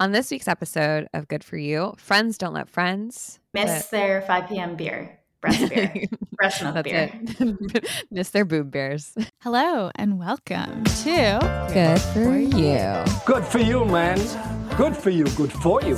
On this week's episode of Good For You, friends don't let friends miss but- their 5 p.m. beer. Breast beer. Breast milk beer. it. miss their boob bears. Hello and welcome to Good For You. Good for you, man. Good for you. Good for you.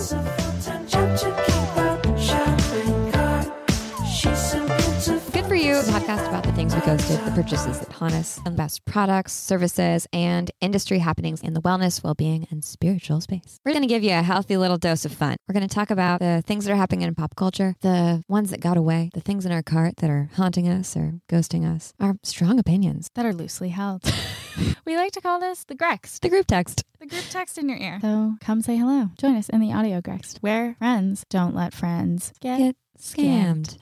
A podcast about the things we ghosted, the purchases that haunt us, and best products, services, and industry happenings in the wellness, well being, and spiritual space. We're going to give you a healthy little dose of fun. We're going to talk about the things that are happening in pop culture, the ones that got away, the things in our cart that are haunting us or ghosting us, our strong opinions, that are loosely held. we like to call this the Grext, the group text. the group text in your ear. So come say hello. Join us in the audio Grext, where friends don't let friends get, Get scammed.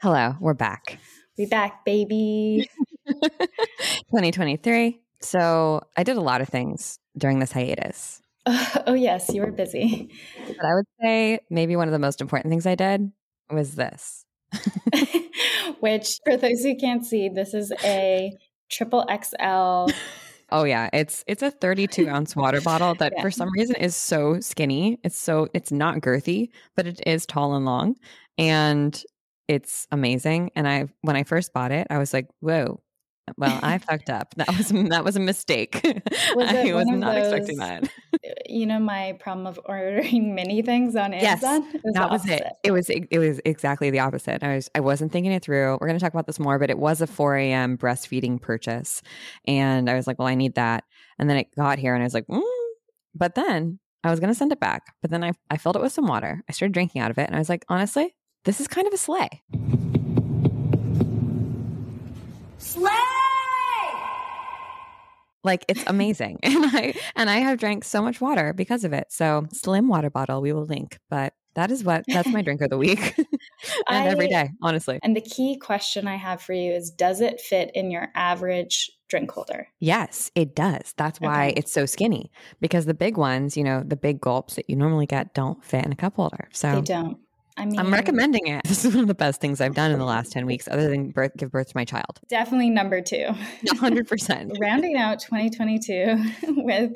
Hello, we're back. We back, baby. 2023. So I did a lot of things during this hiatus. oh, yes, you were busy. But I would say maybe one of the most important things I did was this. Which, for those who can't see, this is a triple XL. Oh yeah, it's it's a 32 ounce water bottle that Yeah. for some reason is so skinny. It's so it's not girthy, but it is tall and long, and it's amazing. And I when I first bought it, I was like, whoa. Well, I fucked up. That was that was a mistake. Was I was not expecting that. You know, my problem of ordering many things on Yes, Amazon? It the that was it. It was it was exactly the opposite. I was I wasn't thinking it through. We're going to talk about this more, but it was a 4 a.m. breastfeeding purchase, and I was like, well, I need that. And then it got here, and I was like, mm. but then I was going to send it back, but then I I filled it with some water. I started drinking out of it, and I was like, honestly, this is kind of a slay. Like it's amazing, and I and I have drank so much water because of it. So slim water bottle, we will link. But that is what that's my drink of the week, and every I- day, honestly. And the key question I have for you is Does it fit in your average drink holder? Yes, it does. That's why Okay. it's so skinny because the big ones, you know, the big gulps that you normally get don't fit in a cup holder. So They don't. I mean, I'm recommending it. This is one of the best things I've done in the last 10 weeks, other than birth, give birth to my child. Definitely number two. 100%. Rounding out 2022 with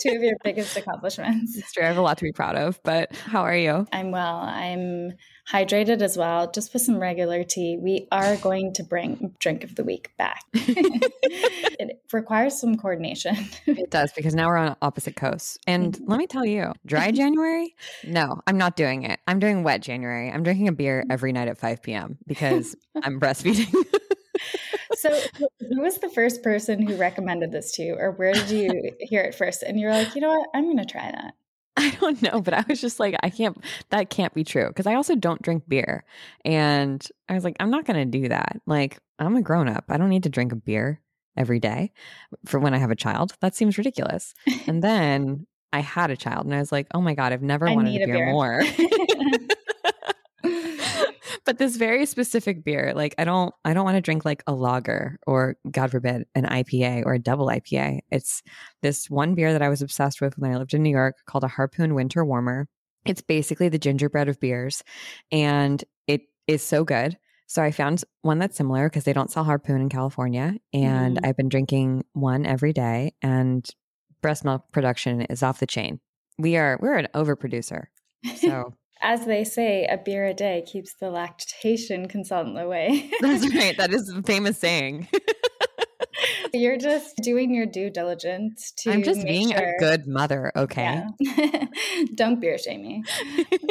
two of your biggest accomplishments. It's true. I have a lot to be proud of, but how are you? I'm well. I'm hydrated as well, just with some regular tea. We are going to bring drink of the week back. it requires some coordination. It does because now we're on opposite coasts. And mm-hmm. let me tell you, dry January? No, I'm not doing it. I'm doing wet January. I'm drinking a beer mm-hmm. every night at 5 p.m. because I'm breastfeeding. So, who was the first person who recommended this to you, or where did you hear it first? And you're like, you know what? I'm going to try that. I don't know, but I was just like, I can't, that can't be true. Cause I also don't drink beer. And I was like, I'm not going to do that. Like, I'm a grown up. I don't need to drink a beer every day for when I have a child. That seems ridiculous. And then I had a child and I was like, oh my God, I've never I wanted a beer, beer. more. but this very specific beer, like I don't I don't want to drink like a lager or God forbid an IPA or a double IPA. It's this one beer that I was obsessed with when I lived in New York called a Harpoon Winter Warmer. It's basically the gingerbread of beers and it is so good. So I found one that's similar because they don't sell Harpoon in California and Mhm. I've been drinking one every day and breast milk production is off the chain. We are we're an overproducer. So As they say, a beer a day keeps the lactation consultant away. That's right. That is a famous saying. You're just doing your due diligence to. I'm just being sure- a good mother, okay? Yeah. Don't beer shame me.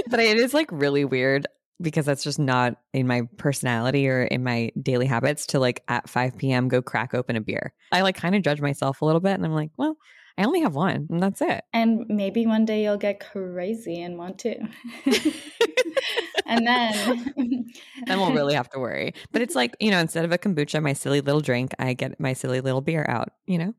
but it is like really weird because that's just not in my personality or in my daily habits to like at 5 p.m. go crack open a beer. I like kind of judge myself a little bit and I'm like, well, I only have one and that's it. And maybe one day you'll get crazy and want to. and then Then we'll really have to worry. But it's like, you know, instead of a kombucha, my silly little drink, I get my silly little beer out, you know?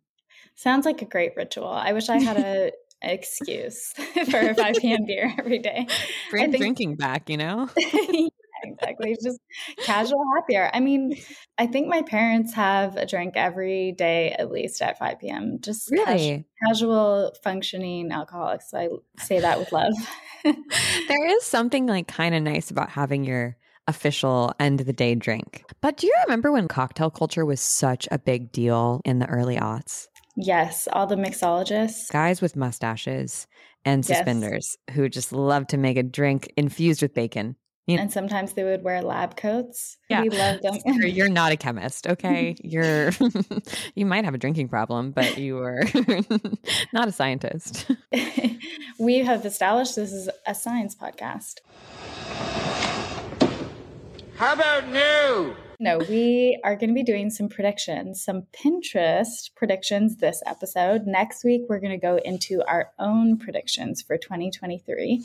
sounds like a great ritual. I wish I had a excuse for a 5 p.m. beer every day. Bring think- drinking back, you know? Exactly. Just casual happy hour. I mean, I think my parents have a drink every day at least at 5 p.m. Just Really? casual functioning alcoholics. I say that with love. there is something like kind of nice about having your official end of the day drink. But do you remember when cocktail culture was such a big deal in the early aughts? yes, all the mixologists. Guys with mustaches and Yes. suspenders who just love to make a drink infused with bacon. You know, And sometimes they would wear lab coats. Yeah. We loved them. you're, you're not a chemist, okay? You're you might have a drinking problem, but you are not a scientist. we have established this is a science podcast. How about new? No, we are going to be doing some predictions, some Pinterest predictions this episode. Next week, we're going to go into our own predictions for 2023.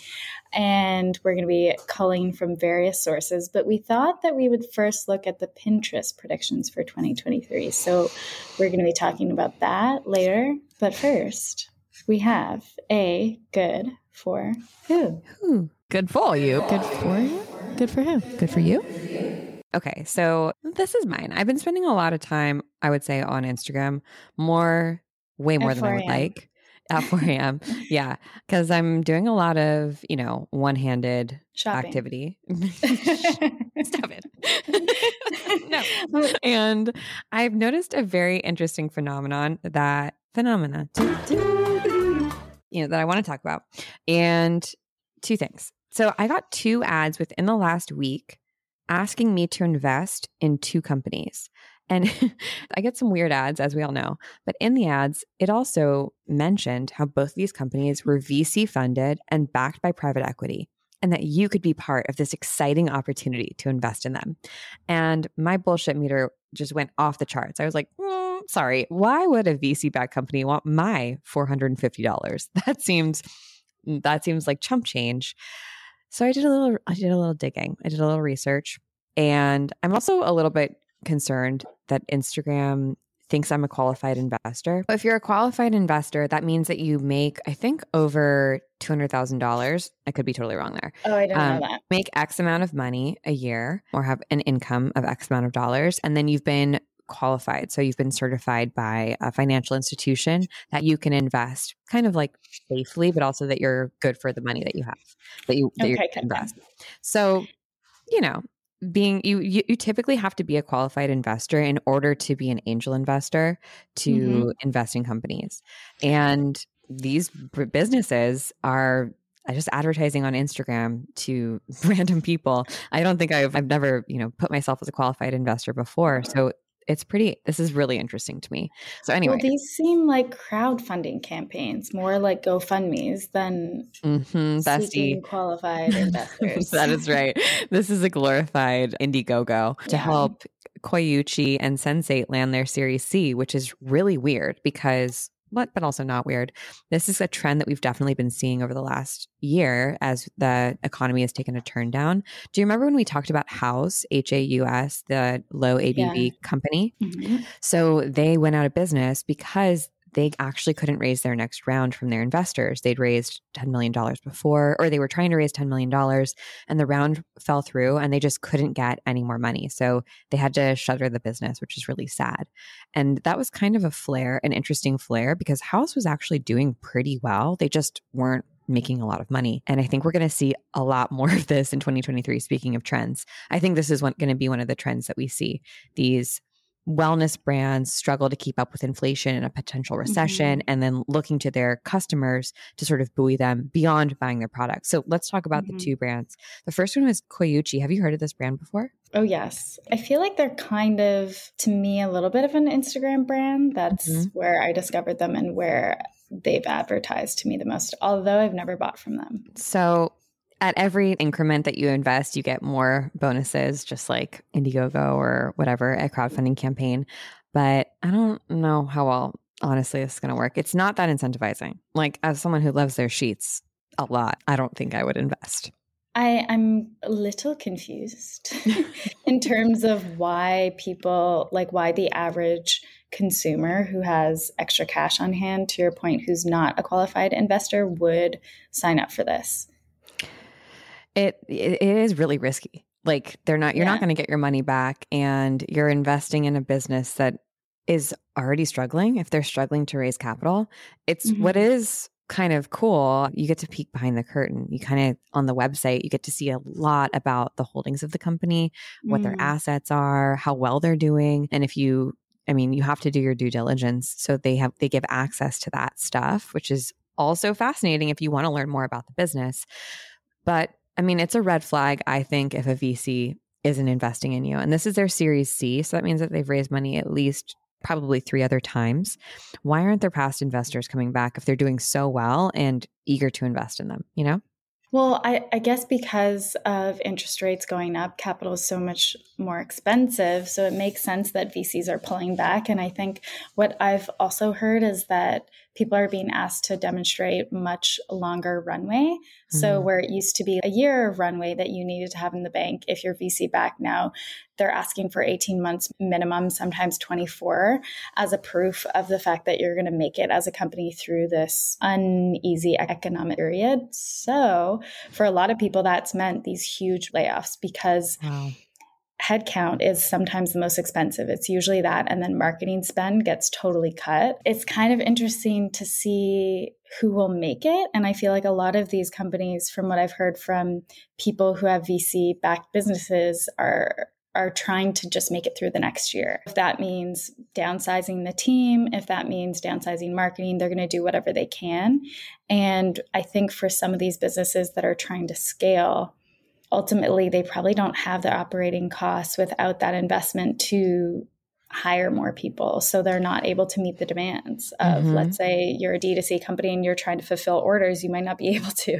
And we're going to be culling from various sources. But we thought that we would first look at the Pinterest predictions for 2023. So we're going to be talking about that later. But first, we have a good for who? Ooh, good for you. Good for you? Good for who? Good for you. Okay, so this is mine. I've been spending a lot of time, I would say, on Instagram, more, way more than I would like at 4 a.m. yeah, because I'm doing a lot of, you know, one handed activity. Stop it. no. And I've noticed a very interesting phenomenon that phenomena, you know, that I want to talk about. And two things. So I got two ads within the last week asking me to invest in two companies. And I get some weird ads, as we all know. But in the ads, it also mentioned how both these companies were VC funded and backed by private equity, and that you could be part of this exciting opportunity to invest in them. And my bullshit meter just went off the charts. I was like, "Mm, sorry, why would a VC backed company want my $450? That seems that seems like chump change. So I did a little I did a little digging. I did a little research. And I'm also a little bit concerned that Instagram thinks I'm a qualified investor. But if you're a qualified investor, that means that you make, I think, over $200,000. I could be totally wrong there. Oh, I didn't Um, know that. Make X amount of money a year or have an income of X amount of dollars. And then you've been qualified. So you've been certified by a financial institution that you can invest kind of like safely, but also that you're good for the money that you have, that you, that Okay, invest. So, you know, being you, you you typically have to be a qualified investor in order to be an angel investor to Mhm. invest in companies and these b- businesses are uh, just advertising on Instagram to random people. I don't think I've I've never, you know, put myself as a qualified investor before. So it's pretty this is really interesting to me. So anyway, Well, these seem like crowdfunding campaigns, more like GoFundMe's than mhm, bestie. qualified investors. that is right. This is a glorified Indiegogo to Yeah. help Coyuchi and Sensate land their Series C, which is really weird because what, but also not weird. This is a trend that we've definitely been seeing over the last year as the economy has taken a turn down. Do you remember when we talked about Haus, H A U S, the low ABV company? Mhm. So they went out of business because they actually couldn't raise their next round from their investors. They'd raised $10 million before, or they were trying to raise $10 million, and the round fell through and they just couldn't get any more money. So they had to shutter the business, which is really sad. And that was kind of a flare, an interesting flare, because Haus was actually doing pretty well. They just weren't making a lot of money. And I think we're going to see a lot more of this in 2023. Speaking of trends, I think this is going to be one of the trends that we see. These wellness brands struggle to keep up with inflation and a potential recession and then looking to their customers to sort of buoy them beyond buying their products. So let's talk about Mhm. the two brands. The first one is Coyuchi. Have you heard of this brand before? Oh, yes. I feel like they're kind of, to me, a little bit of an Instagram brand. That's Mhm. where I discovered them and where they've advertised to me the most, although I've never bought from them. So at every increment that you invest, you get more bonuses, just like Indiegogo or whatever, a crowdfunding campaign. But I don't know how well, honestly, this is going to work. It's not that incentivizing. Like, as someone who loves their sheets a lot, I don't think I would invest. I, I'm a little confused in terms of why people, like why the average consumer who has extra cash on hand, to your point, who's not a qualified investor, would sign up for this. It, it is really risky. Like they're not you're Yeah. not going to get your money back and you're investing in a business that is already struggling if they're struggling to raise capital. It's what Mhm. is kind of cool. You get to peek behind the curtain. You kind of on the website, you get to see a lot about the holdings of the company, what their Mm. assets are, how well they're doing. And if you I mean, you have to do your due diligence. So they have they give access to that stuff, which is also fascinating if you want to learn more about the business. But I mean, it's a red flag, I think, if a VC isn't investing in you. And this is their Series C. So that means that they've raised money at least probably three other times. Why aren't their past investors coming back if they're doing so well and eager to invest in them? You know? Well, I, I guess because of interest rates going up, capital is so much more expensive. So it makes sense that VCs are pulling back. And I think what I've also heard is that people are being asked to demonstrate much longer runway. So Mhm. where it used to be a year of runway that you needed to have in the bank, if you're VC back now, they're asking for 18 months minimum, sometimes 24, as a proof of the fact that you're going to make it as a company through this uneasy economic period. So for a lot of people, that's meant these huge layoffs because Wow. Headcount is sometimes the most expensive. It's usually that, and then marketing spend gets totally cut. It's kind of interesting to see who will make it. And I feel like a lot of these companies, from what I've heard from people who have VC backed businesses, are are trying to just make it through the next year. If that means downsizing the team, if that means downsizing marketing, they're going to do whatever they can. And I think for some of these businesses that are trying to scale, ultimately they probably don't have the operating costs without that investment to hire more people so they're not able to meet the demands of Mhm. let's say you're a d2c company and you're trying to fulfill orders you might not be able to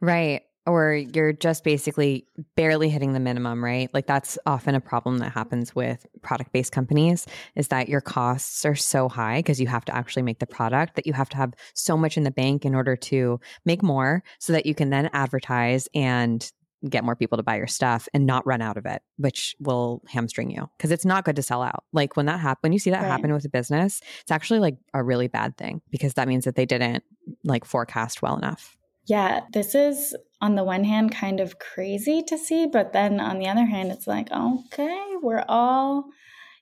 Right. Or you're just basically barely hitting the minimum, right? Like that's often a problem that happens with product based companies is that your costs are so high because you have to actually make the product that you have to have so much in the bank in order to make more so that you can then advertise and get more people to buy your stuff and not run out of it, which will hamstring you because it's not good to sell out. Like when that happen, when you see that Right. happen with a business, it's actually like a really bad thing because that means that they didn't like forecast well enough. yeah this is on the one hand kind of crazy to see but then on the other hand it's like okay we're all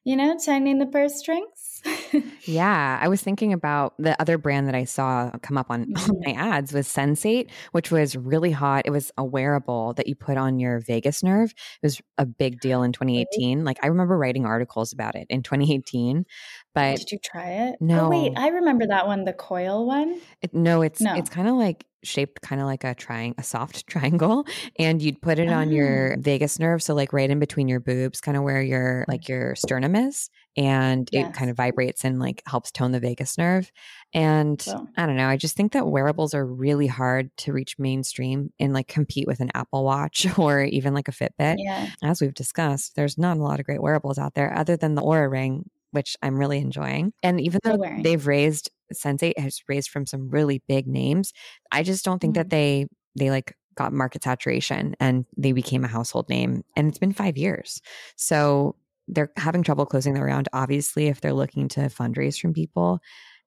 you know tightening the purse strings Yeah, I was thinking about the other brand that I saw come up on Mhm. my ads was Sensate, which was really hot. It was a wearable that you put on your vagus nerve. It was a big deal in 2018. Like I remember writing articles about it in 2018, but did you try it No. oh wait i remember that one the coil one it, no, it's No. it's kind of like shaped kind of like a triangle, a soft triangle, and you'd put it on your Ah. vagus nerve, so like right in between your boobs, kind of where your like your sternum is, and it kind of vibrates and like helps tone the vagus nerve. And Wow. I don't know, I just think that wearables are really hard to reach mainstream and like compete with an Apple Watch or even like a Fitbit. yeah As we've discussed, there's not a lot of great wearables out there other than the Oura Ring, which I'm really enjoying. And even though they've raised Sensate has raised from some really big names, I just don't think that mm-hmm. they they like got market saturation and they became a household name. And it's been five years. So they're having trouble closing the round, obviously, if they're looking to fundraise from people.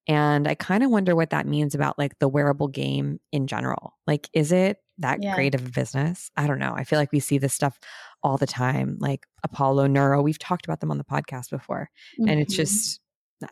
And I kind of wonder what that means about like the wearable game in general. Like, is it that Yeah. great of a business? I don't know. I feel like we see this stuff all the time, like Apollo Neuro. We've talked about them on the podcast before. And it's Mhm. just,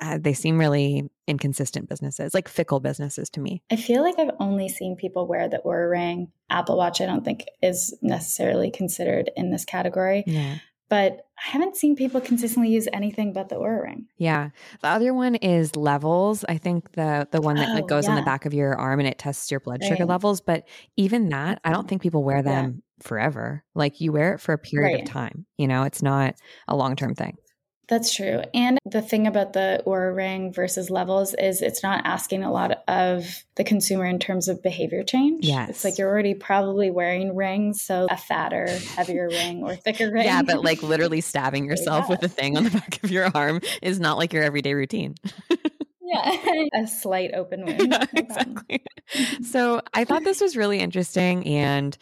uh, they seem really inconsistent businesses, like fickle businesses to me. I feel like I've only seen people wear the Oura Ring. Apple Watch, I don't think is necessarily considered in this category, Yeah. But I haven't seen people consistently use anything but the Oura Ring. Yeah. The other one is levels. I think the the one that like Oh, goes on the back of your arm and it tests your blood sugar levels. But even that, I don't think people wear Yeah. them forever. Like you wear it for a period Right. of time. You know, it's not a long term thing. That's true. And the thing about the Oura Ring versus levels is it's not asking a lot of the consumer in terms of behavior change. Yes. It's like you're already probably wearing rings, so a fatter, heavier ring or thicker ring. Yeah, but like literally stabbing yourself with a thing on the back of your arm is not like your everyday routine. yeah, a slight open wound. yeah, exactly. So I thought this was really interesting and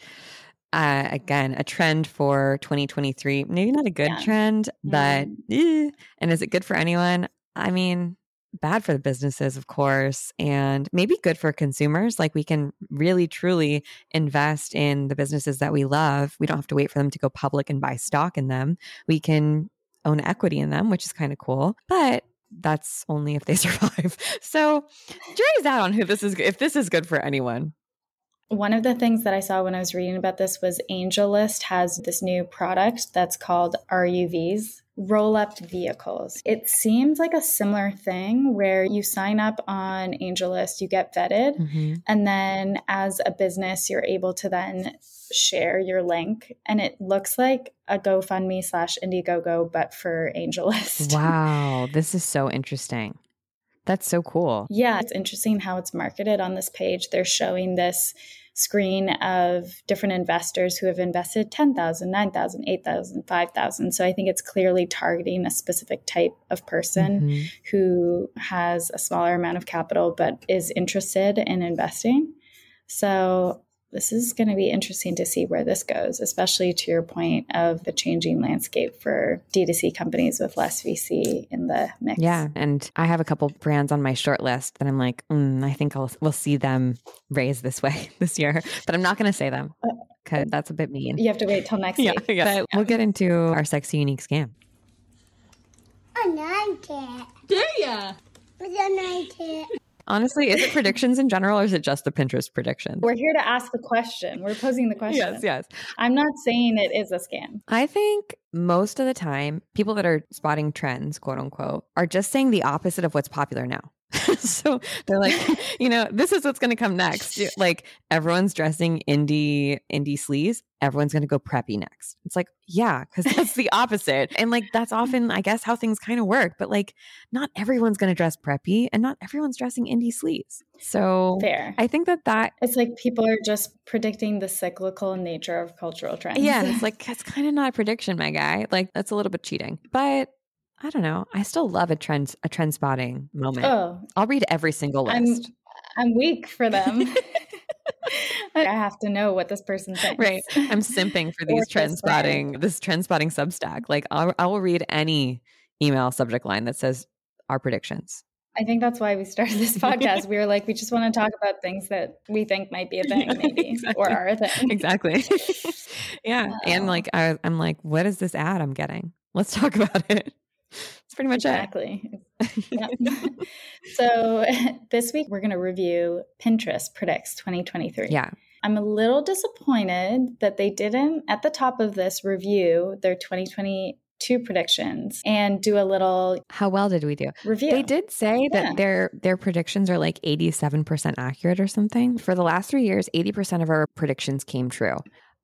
uh, again, a trend for 2023. Maybe not a good Yeah. trend, but Mm. eh. and is it good for anyone? I mean, bad for the businesses, of course, and maybe good for consumers. Like we can really truly invest in the businesses that we love. We don't have to wait for them to go public and buy stock in them. We can own equity in them, which is kind of cool. But that's only if they survive. So jury's out on who this is if this is good for anyone. One of the things that I saw when I was reading about this was AngelList has this new product that's called RUVs, roll up vehicles. It seems like a similar thing where you sign up on AngelList, you get vetted, mm-hmm. and then as a business, you're able to then share your link. And it looks like a GoFundMe slash Indiegogo, but for AngelList. Wow, this is so interesting. That's so cool. Yeah, it's interesting how it's marketed on this page. They're showing this screen of different investors who have invested 10,000, 9,000, 8,000, 5,000. So I think it's clearly targeting a specific type of person mm-hmm. who has a smaller amount of capital but is interested in investing. So this is going to be interesting to see where this goes, especially to your point of the changing landscape for D2C companies with less VC in the mix. Yeah. And I have a couple brands on my short list that I'm like, mm, I think I'll, we'll see them raise this way this year, but I'm not going to say them because uh, that's a bit mean. You have to wait till next yeah, week. Yeah. But we'll get into our sexy, unique scam. I like it. Do ya? I like it. Honestly, is it predictions in general or is it just the Pinterest predictions? We're here to ask the question. We're posing the question. Yes, yes. I'm not saying it is a scam. I think most of the time, people that are spotting trends, quote unquote, are just saying the opposite of what's popular now. so they're like, you know, this is what's going to come next. Like everyone's dressing indie indie sleaze. Everyone's going to go preppy next. It's like, yeah, because that's the opposite. And like that's often, I guess, how things kind of work. But like, not everyone's going to dress preppy, and not everyone's dressing indie sleaze. So fair. I think that that it's like people are just predicting the cyclical nature of cultural trends. Yeah, it's like it's kind of not a prediction, my guy. Like that's a little bit cheating, but I don't know. I still love a trend a trend spotting moment. Oh, I'll read every single list. I'm, I'm weak for them. I have to know what this person thinks. Right. I'm simping for these trend spotting, this trend spotting substack. Like I'll, I will read any email subject line that says our predictions. I think that's why we started this podcast. we were like, we just want to talk about things that we think might be a thing, maybe, exactly. or are a thing. Exactly. yeah. And um like, I, I'm like, what is this ad I'm getting? Let's talk about it. That's pretty much exactly. it. so this week we're going to review Pinterest predicts 2023. Yeah. I'm a little disappointed that they didn't at the top of this review their 2022 predictions and do a little how well did we do review they did say yeah. that their their predictions are like 87% accurate or something for the last three years 80% of our predictions came true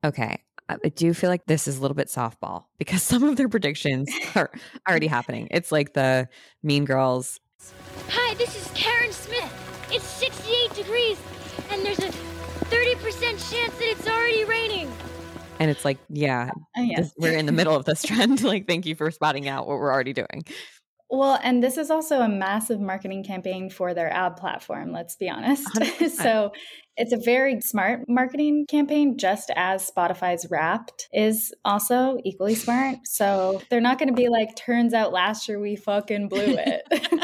okay I do feel like this is a little bit softball because some of their predictions are already happening. It's like the Mean Girls. Hi, this is Karen Smith. It's 68 degrees, and there's a 30% chance that it's already raining. And it's like, yeah, oh, yes. this, we're in the middle of this trend. like, thank you for spotting out what we're already doing. Well, and this is also a massive marketing campaign for their ad platform, let's be honest. so it's a very smart marketing campaign, just as Spotify's Wrapped is also equally smart. So they're not going to be like, turns out last year we fucking blew it.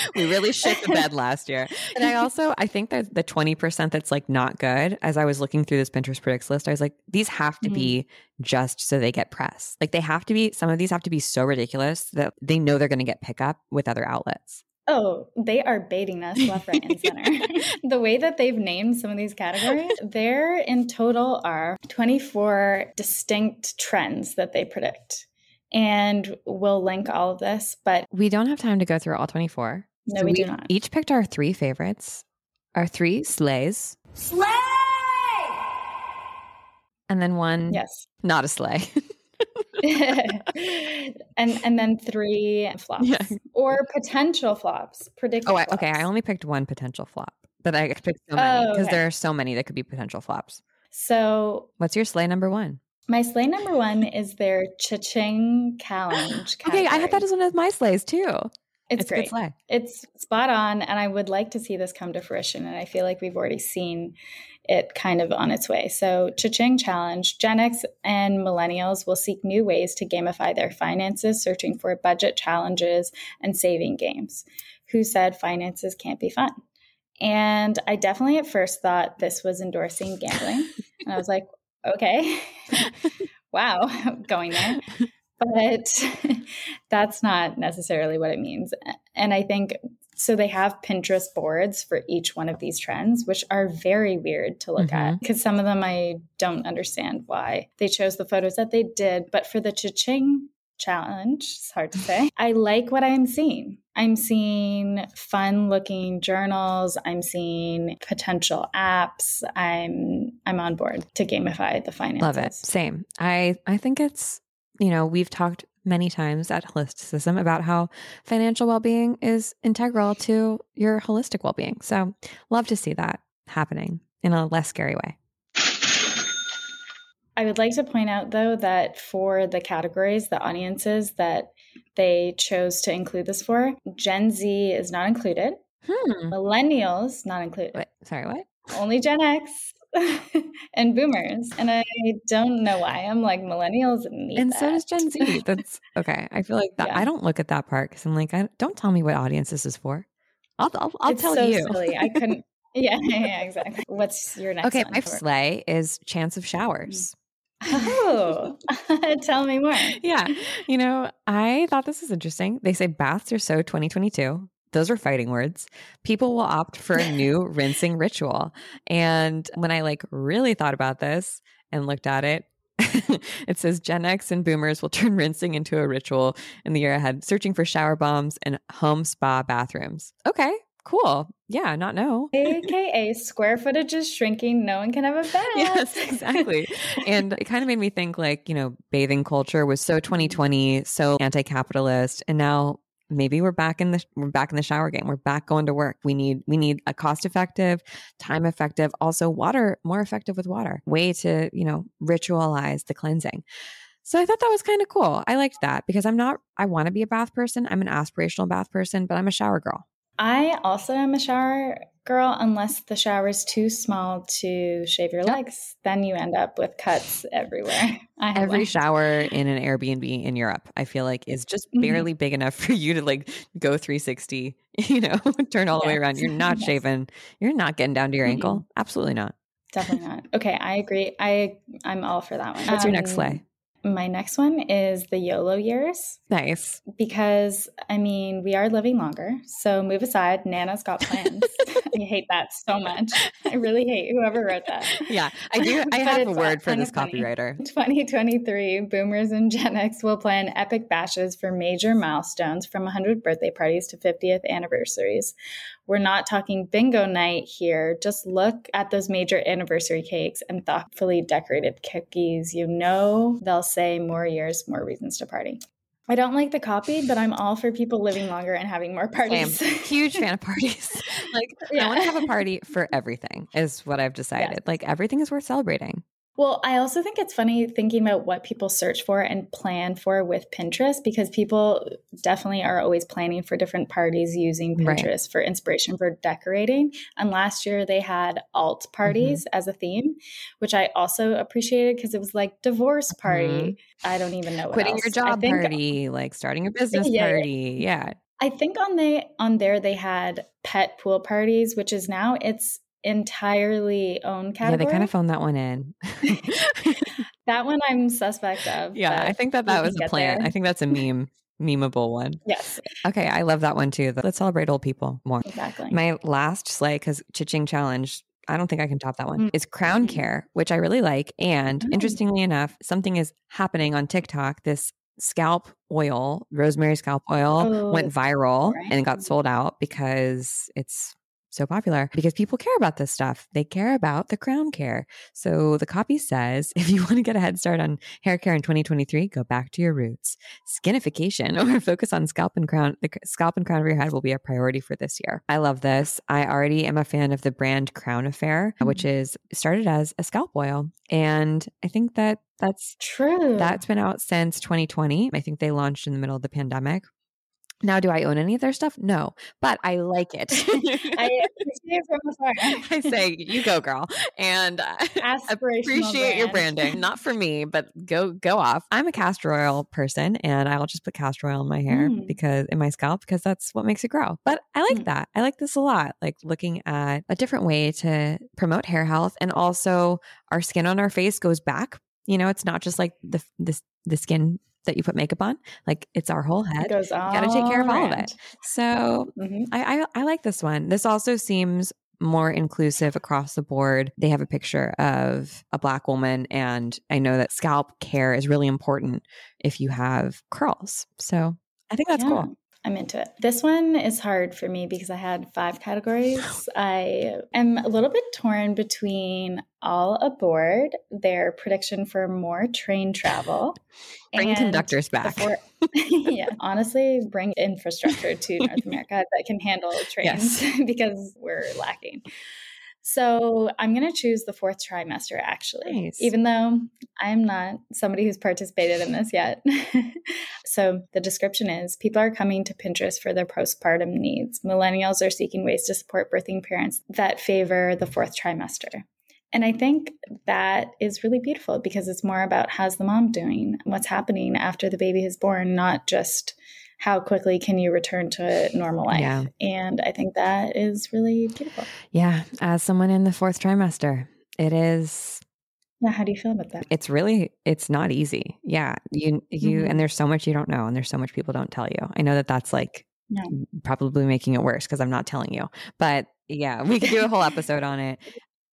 we really shit the bed last year. And I also I think that the 20% that's like not good, as I was looking through this Pinterest predicts list, I was like, these have to mm-hmm. be just so they get press. Like they have to be some of these have to be so ridiculous that they know they're gonna get pickup with other outlets. Oh, they are baiting us left, right, and center. the way that they've named some of these categories, there in total are 24 distinct trends that they predict. And we'll link all of this, but we don't have time to go through all 24. No, so we, we do not. Each picked our three favorites, our three slays. Slay! And then one, yes, not a slay. and and then three flops yeah. or potential flops. Predicted. Oh, I, okay. I only picked one potential flop, but I picked so many because oh, okay. there are so many that could be potential flops. So, what's your slay number one? My slay number one is their cha-ching challenge. okay, I had that as one of my slays too. It's, it's great. It's spot on, and I would like to see this come to fruition. And I feel like we've already seen it kind of on its way. So, Cha-Ching Challenge Gen X and millennials will seek new ways to gamify their finances, searching for budget challenges and saving games. who said finances can't be fun. And I definitely at first thought this was endorsing gambling. and I was like, okay, wow, going there. But that's not necessarily what it means. And I think so they have Pinterest boards for each one of these trends, which are very weird to look mm-hmm. at because some of them I don't understand why they chose the photos that they did. But for the cha-ching challenge, it's hard to say, I like what I'm seeing. I'm seeing fun looking journals. I'm seeing potential apps. I'm I'm on board to gamify the finances. Love it. Same. I I think it's you know, we've talked many times at Holisticism about how financial well being is integral to your holistic well being. So, love to see that happening in a less scary way. I would like to point out, though, that for the categories, the audiences that they chose to include this for, Gen Z is not included. Hmm. Millennials not included. Wait, sorry, what? Only Gen X and boomers. And I don't know why. I'm like millennials need And that. so does Gen Z. That's okay. I feel like that yeah. I don't look at that part because I'm like, I, don't tell me what audience this is for. I'll I'll, I'll tell so you. Silly. I couldn't. Yeah, yeah, exactly. What's your next? Okay, one my slay is chance of showers. Oh, tell me more. Yeah. You know, I thought this was interesting. They say baths are so 2022 those are fighting words. People will opt for a new rinsing ritual. And when I like really thought about this and looked at it, it says Gen X and boomers will turn rinsing into a ritual in the year ahead, searching for shower bombs and home spa bathrooms. Okay, cool. Yeah, not no. AKA square footage is shrinking. No one can have a bath. Yes, exactly. and it kind of made me think like, you know, bathing culture was so 2020, so anti capitalist. And now maybe we're back in the we're back in the shower game we're back going to work we need we need a cost effective time effective also water more effective with water way to you know ritualize the cleansing so i thought that was kind of cool i liked that because i'm not i want to be a bath person i'm an aspirational bath person but i'm a shower girl I also am a shower girl unless the shower is too small to shave your legs. Then you end up with cuts everywhere. Every one. shower in an Airbnb in Europe, I feel like, is just mm-hmm. barely mm-hmm. big enough for you to like go 360, you know, turn all the way around. You're not yes. shaving. You're not getting down to your mm-hmm. ankle. Absolutely not. Definitely not. Okay, I agree. I I'm all for that one. What's um, your next slay? My next one is the YOLO years. Nice. Because, I mean, we are living longer. So move aside. Nana's got plans. I hate that so much. I really hate whoever wrote that. Yeah, I do. I have a word for this copywriter. 2023, boomers and Gen X will plan epic bashes for major milestones from 100 birthday parties to 50th anniversaries. We're not talking bingo night here. Just look at those major anniversary cakes and thoughtfully decorated cookies. You know, they'll say more years, more reasons to party. I don't like the copy, but I'm all for people living longer and having more parties. Huge fan of parties. like yeah. I want to have a party for everything is what I've decided. Like everything is worth celebrating. Well, I also think it's funny thinking about what people search for and plan for with Pinterest because people definitely are always planning for different parties using Pinterest right. for inspiration for decorating. And last year they had alt parties mm-hmm. as a theme, which I also appreciated because it was like divorce party. Mm-hmm. I don't even know quitting else. your job think, party, like starting a business yeah, party. Yeah. I think on the on there they had pet pool parties, which is now it's entirely own category. Yeah, they kind of phoned that one in. that one I'm suspect of. Yeah, I think that that was a plan. There. I think that's a meme. memeable one. Yes. Okay, I love that one too. Let's celebrate old people more. Exactly. My last slay, because Cha-Ching Challenge, I don't think I can top that one, mm-hmm. is crown mm-hmm. care, which I really like. And mm-hmm. interestingly enough, something is happening on TikTok. This scalp oil, rosemary scalp oil, oh, went viral right. and got sold out because it's so popular because people care about this stuff. They care about the crown care. So the copy says if you want to get a head start on hair care in 2023, go back to your roots. Skinification or focus on scalp and crown. The scalp and crown of your head will be a priority for this year. I love this. I already am a fan of the brand Crown Affair, mm-hmm. which is started as a scalp oil. And I think that that's true. That's been out since 2020. I think they launched in the middle of the pandemic. Now, do I own any of their stuff? No, but I like it. I appreciate it from afar. I say, you go, girl, and uh, Aspirational appreciate your branding. Not for me, but go go off. I'm a castor oil person, and I'll just put castor oil in my hair Mm. because in my scalp because that's what makes it grow. But I like Mm. that. I like this a lot. Like looking at a different way to promote hair health, and also our skin on our face goes back. You know, it's not just like the the the skin that you put makeup on. Like it's our whole It head. goes all Got to take care of all of it. So Mhm. I, I I like this one. This also seems more inclusive across the board. They have a picture of a black woman, and I know that scalp care is really important if you have curls. So I think that's Yeah, cool. I'm into it. This one is hard for me because I had five categories. I am a little bit torn between all aboard, their prediction for more train travel. Bring and conductors back. four- yeah, honestly, bring infrastructure to North America that can handle trains because we're lacking. So I'm going to choose the fourth trimester, actually, Nice. even though I'm not somebody who's participated in this yet. so the description is people are coming to Pinterest for their postpartum needs. Millennials are seeking ways to support birthing parents that favor the fourth trimester. And I think that is really beautiful because it's more about how's the mom doing, what's happening after the baby is born, not just how quickly can you return to normal life. Yeah. And I think that is really beautiful. Yeah, as someone in the fourth trimester, it is Yeah, how do you feel about that? it's really it's not easy. Yeah, you you Mhm. and there's so much you don't know and there's so much people don't tell you. I know that that's like Yeah. probably making it worse because I'm not telling you. But yeah, we could do a whole episode on it.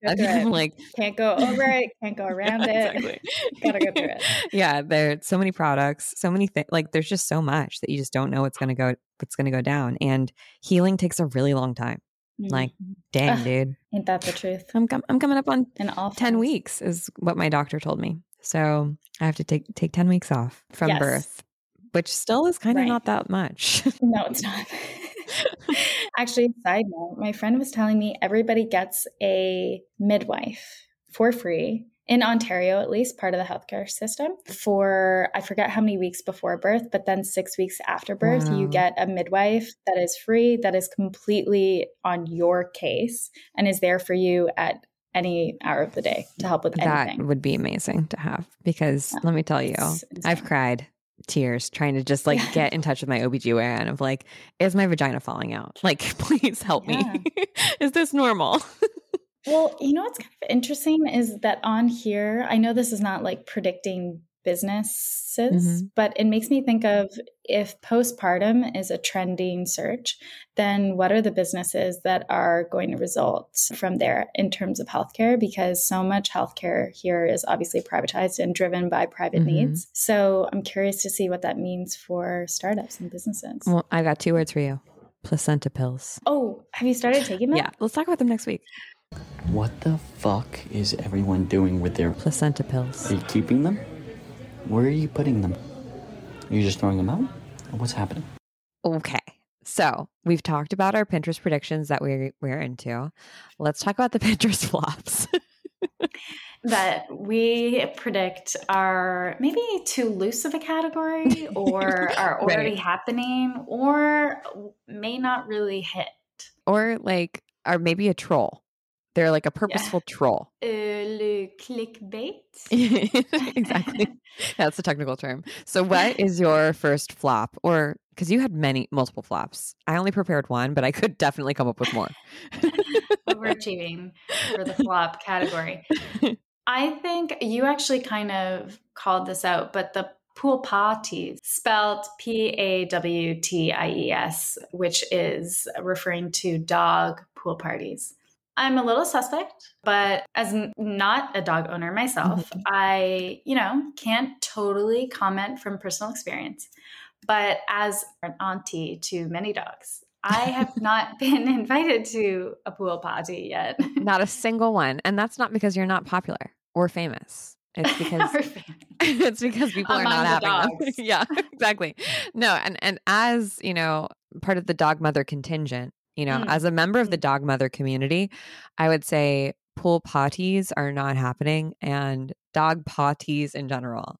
I'm it. like Can't go over it, can't go around it. exactly. Gotta go through it. yeah, there's so many products, so many things. Like there's just so much that you just don't know what's gonna go what's gonna go down. And healing takes a really long time. Like, Mhm. Dang, Ugh. dude, ain't that the truth? I'm com- I'm coming up on an all ten weeks is what my doctor told me. So I have to take take ten weeks off from Yes. birth, which still is kind of Right. not that much. No, it's not. Actually, side note, my friend was telling me everybody gets a midwife for free in Ontario, at least part of the healthcare system, for I forget how many weeks before birth, but then six weeks after birth, you get a midwife that is free, that is completely on your case and is there for you at any hour of the day to help with that anything. That would be amazing to have because Yeah, let me tell you, I've cried tears trying to just like Yeah. get in touch with my OBGYN of like, is my vagina falling out? Like, please help me. is this normal? Well, you know what's kind of interesting is that on here, I know this is not like predicting businesses, but it makes me think of if postpartum is a trending search, then what are the businesses that are going to result from there in terms of healthcare? Because so much healthcare here is obviously privatized and driven by private Mhm. needs. So I'm curious to see what that means for startups and businesses. well, I got two words for you placenta pills. oh, have you started taking them? Yeah, let's talk about them next week. What the fuck is everyone doing with their. Placenta pills. Are you keeping them? Where are you putting them? Are you just throwing them out? What's happening? Okay. So we've talked about our Pinterest predictions that we're we're into. Let's talk about the Pinterest flops. that we predict are maybe too loose of a category or are already Right. happening or may not really hit. or like or maybe a troll. They're like a purposeful troll. Uh, le clickbait. exactly. That's the technical term. So what is your first flop or cuz you had many multiple flops. I only prepared one, but I could definitely come up with more. Overachieving for the flop category. I think you actually kind of called this out, but the pool pawties, spelled P A W T I E S, which is referring to dog pool parties. I'm a little suspect, but as n- not a dog owner myself, mm-hmm. I, you know, can't totally comment from personal experience. But as an auntie to many dogs, I have not been invited to a pool party yet. not a single one. And that's not because you're not popular or famous. It's because it's because people are not having them. dogs. yeah, exactly. No, and and as you know, part of the dog mother contingent, you know, Mm. as a member of the dog mother community, I would say pool pawties are not happening, and dog potties in general.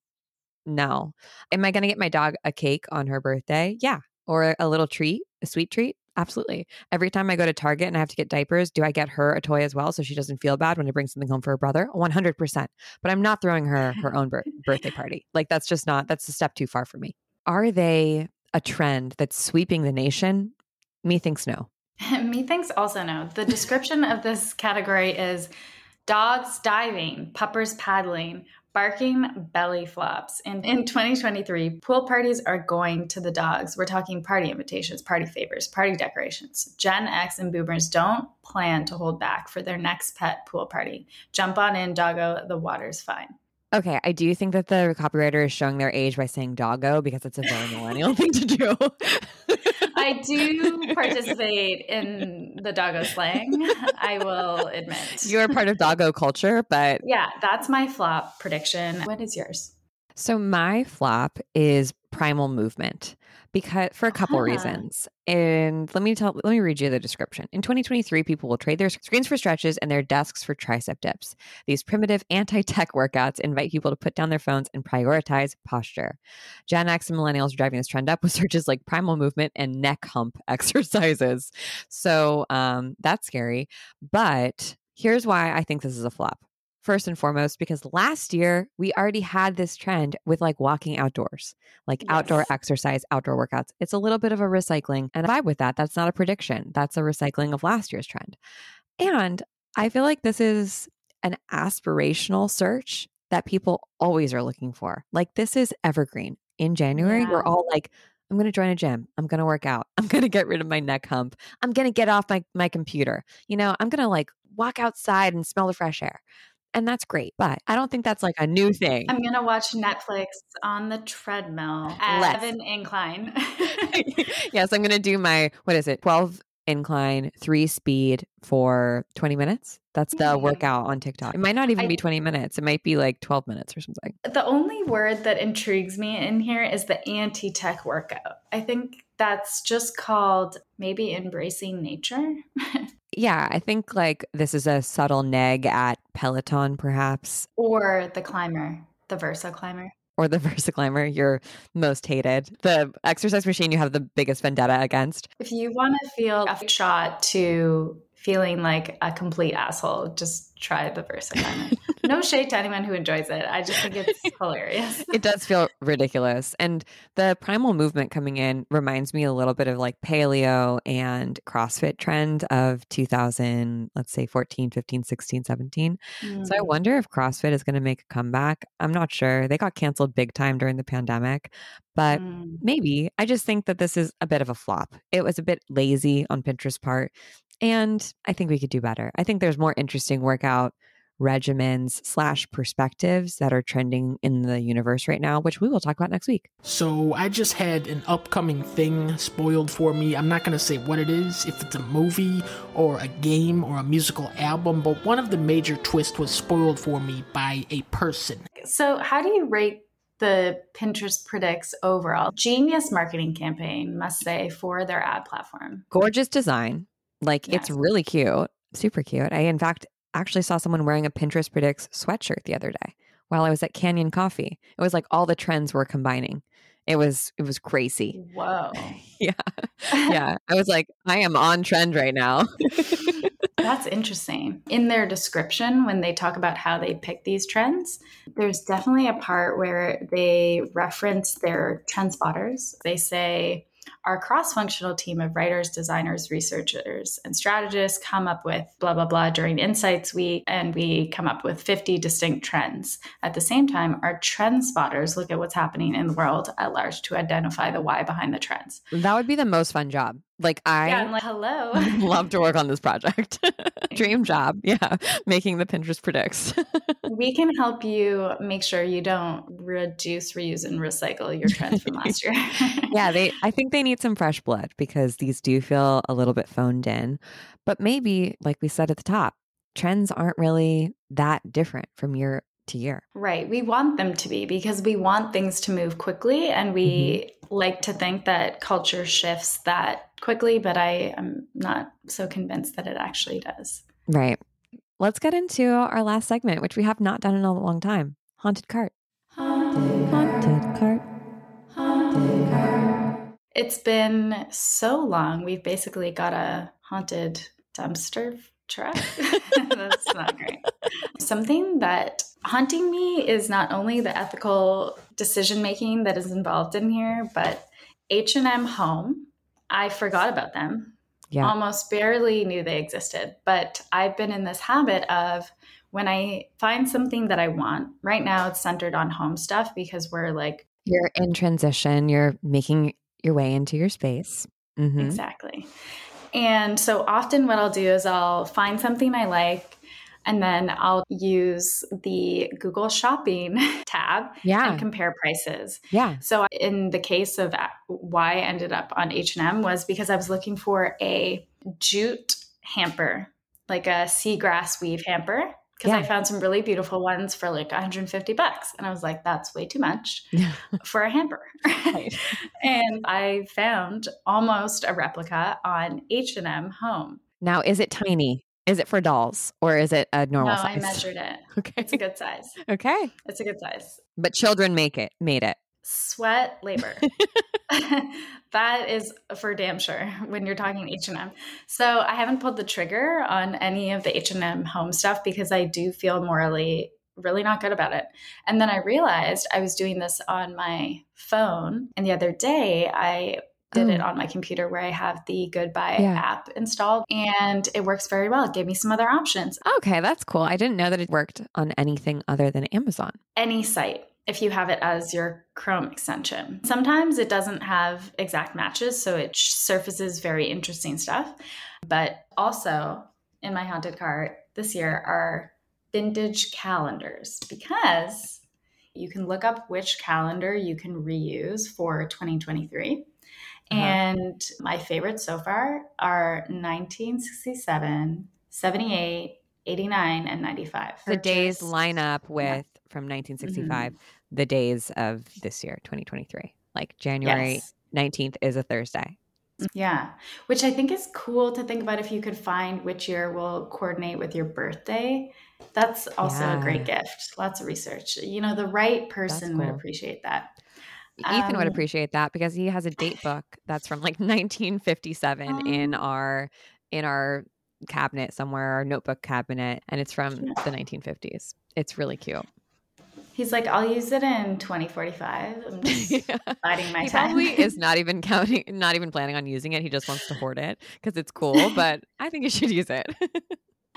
No. Am I going to get my dog a cake on her birthday? Yeah. or a little treat, a sweet treat, absolutely. Every time I go to Target and I have to get diapers, do I get her a toy as well so she doesn't feel bad when I bring something home for her brother? 100%. But I'm not throwing her her own bir- birthday party. Like that's just not, that's a step too far for me. Are they a trend that's sweeping the nation? Methinks no. Methinks also no. The description of this category is dogs diving, puppers paddling, barking belly flops. And in 2023, pool parties are going to the dogs. We're talking party invitations, party favors, party decorations. Gen X and boomers don't plan to hold back for their next pet pool party. Jump on in, doggo, the water's fine. Okay, I do think that the copywriter is showing their age by saying doggo because it's a very millennial thing to do. I do participate in the doggo slang, I will admit. You're part of doggo culture, but yeah, that's my flop prediction. What is yours? So my flop is primal movement because for a couple Ah. reasons. And let me tell let me read you the description. In 2023, people will trade their screens for stretches and their desks for tricep dips. These primitive anti-tech workouts invite people to put down their phones and prioritize posture. Gen X and millennials are driving this trend up with searches like primal movement and neck hump exercises. So um, that's scary. But here's why I think this is a flop first and foremost because last year we already had this trend with like walking outdoors, like outdoor exercise, outdoor workouts. It's a little bit of a recycling and I vibe with that. That's not a prediction. That's a recycling of last year's trend. And I feel like this is an aspirational search that people always are looking for. Like this is evergreen. In January, Yeah. we're all like, I'm going to join a gym. I'm going to work out. I'm going to get rid of my neck hump. I'm going to get off my, my computer. You know, I'm going to like walk outside and smell the fresh air. And that's great. But I don't think that's like a new thing. I'm gonna watch Netflix on the treadmill at Let's. seven incline. yes, I'm to do my, what is it, 12 incline, three speed for 20 minutes. That's the workout on TikTok. It might not even I- be 20 minutes. It might be like 12 minutes or something. the only word that intrigues me in here is the anti-tech workout. I think that's just called maybe embracing nature. Yeah, I think like this is a subtle neg at Peloton, perhaps, or the climber, the Versa climber. or the VersaClimber, your most hated, the exercise machine you have the biggest vendetta against. If you want to feel a shot to feeling like a complete asshole, just try the Versa climber. no shade to anyone who enjoys it. I just think it's hilarious. It does feel ridiculous. And the primal movement coming in reminds me a little bit of like paleo and CrossFit trend of 2000, let's say 14, 15, 16, 17. So I wonder if CrossFit is going to make a comeback. I'm not sure. They got canceled big time during the pandemic, but Mm. maybe. I just think that this is a bit of a flop. It was a bit lazy on Pinterest part. And I think we could do better. I think there's more interesting workout regimens slash perspectives that are trending in the universe right now, which we will talk about next week. So I just had an upcoming thing spoiled for me. I'm not going to say what it is, if it's a movie or a game or a musical album, but one of the major twists was spoiled for me by a person. So, how do you rate the Pinterest Predicts overall? Genius marketing campaign, must say, for their ad platform. Gorgeous design. Like it's really cute, super cute. I, in fact, actually saw someone wearing a Pinterest Predicts sweatshirt the other day while I was at Canyon Coffee. It was like all the trends were combining. It was it was crazy. Whoa. Yeah. Yeah. I was like, I am on trend right now. That's interesting. In their description, when they talk about how they pick these trends, there's definitely a part where they reference their trend spotters. They say, our cross functional team of writers, designers, researchers, and strategists come up with blah, blah, blah during Insights Week, and we come up with 50 distinct trends. At the same time, our trend spotters look at what's happening in the world at large to identify the why behind the trends. that would be the most fun job. Like I yeah, I'm like, hello. love to work on this project. Dream job. Yeah. Making the Pinterest predicts. we can help you make sure you don't reduce, reuse, and recycle your trends from last year. yeah, they I think they need some fresh blood because these do feel a little bit phoned in. But maybe, like we said at the top, trends aren't really that different from year to year. Right. We want them to be because we want things to move quickly and we mm-hmm. like to think that culture shifts that quickly, but I am not so convinced that it actually does. Right. Let's get into our last segment, which we have not done in a long time. Haunted cart. Haunted cart. Haunted cart. It's been so long. We've basically got a haunted dumpster truck. That's not great. Something that haunting me is not only the ethical decision making that is involved in here, but H&M Home. I forgot about them. Yeah. Almost barely knew they existed, but I've been in this habit of when I find something that I want. Right now it's centered on home stuff because we're like You're in transition, you're making your way into your space. Mhm. Exactly. And so often what I'll do is I'll find something I like and then I'll use the Google Shopping tab Yeah. and compare prices. Yeah. So in the case of uh, why I ended up on H&M was because I was looking for a jute hamper, like a seagrass weave hamper because I found some really beautiful ones for like 150 bucks and I was like that's way too much for a hamper. and I found almost a replica on H&M Home. Now, is it tiny? Is it for dolls or is it a normal no, I measured it. Okay. It's a good size. Okay. It's a good size. But children make it, made it. Sweat labor. that is for damn sure when you're talking H&M. So I haven't pulled the trigger on any of the H&M home stuff because I do feel morally really not good about it. And then I realized I was doing this on my phone and the other day I did it Oh. on my computer where I have the Goodbye Yeah. app installed and it works very well. It gave me some other options. Okay, that's cool. I didn't know that it worked on anything other than Amazon. any site if you have it as your Chrome extension. Sometimes it doesn't have exact matches, so it surfaces very interesting stuff. But also in my haunted cart this year are vintage calendars because you can look up which calendar you can reuse for 2023. Uh-huh. And my favorites so far are 1967, 78, 89, and 95. The days line up with from 1965, the days of this year, 2023. Like January Yes. 19th is a Thursday. Yeah, which I think is cool to think about if you could find which year will coordinate with your birthday. That's also a great gift. Lots of research. You know, the right person would appreciate that. Ethan would Um, appreciate that because he has a date book that's from like 1957 in Oh. our in our cabinet somewhere, our notebook cabinet, and it's from the 1950s. It's really cute. He's like, I'll use it in 2045. I'm just biding my he time. probably is not even counting, not even planning on using it. He just wants to hoard it because it's cool. But I think you should use it.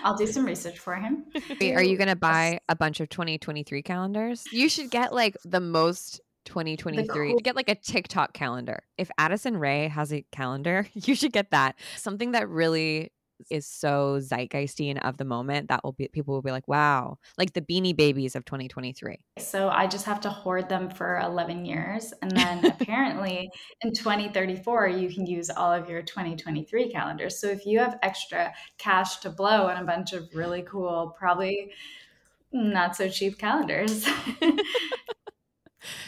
I'll do some research for him. Wait, Are you going to buy a bunch of 2023 calendars? You should get like the most 2023. cool- Get like a TikTok calendar. If Addison Rae has a calendar, you should get that. Something that really is so zeitgeisty and of the moment that will be people will be like, wow, like the Beanie Babies of 2023. So I just have to hoard them for 11 years. And then apparently in 2034, you can use all of your 2023 calendars. So if you have extra cash to blow on a bunch of really cool, probably not so cheap calendars,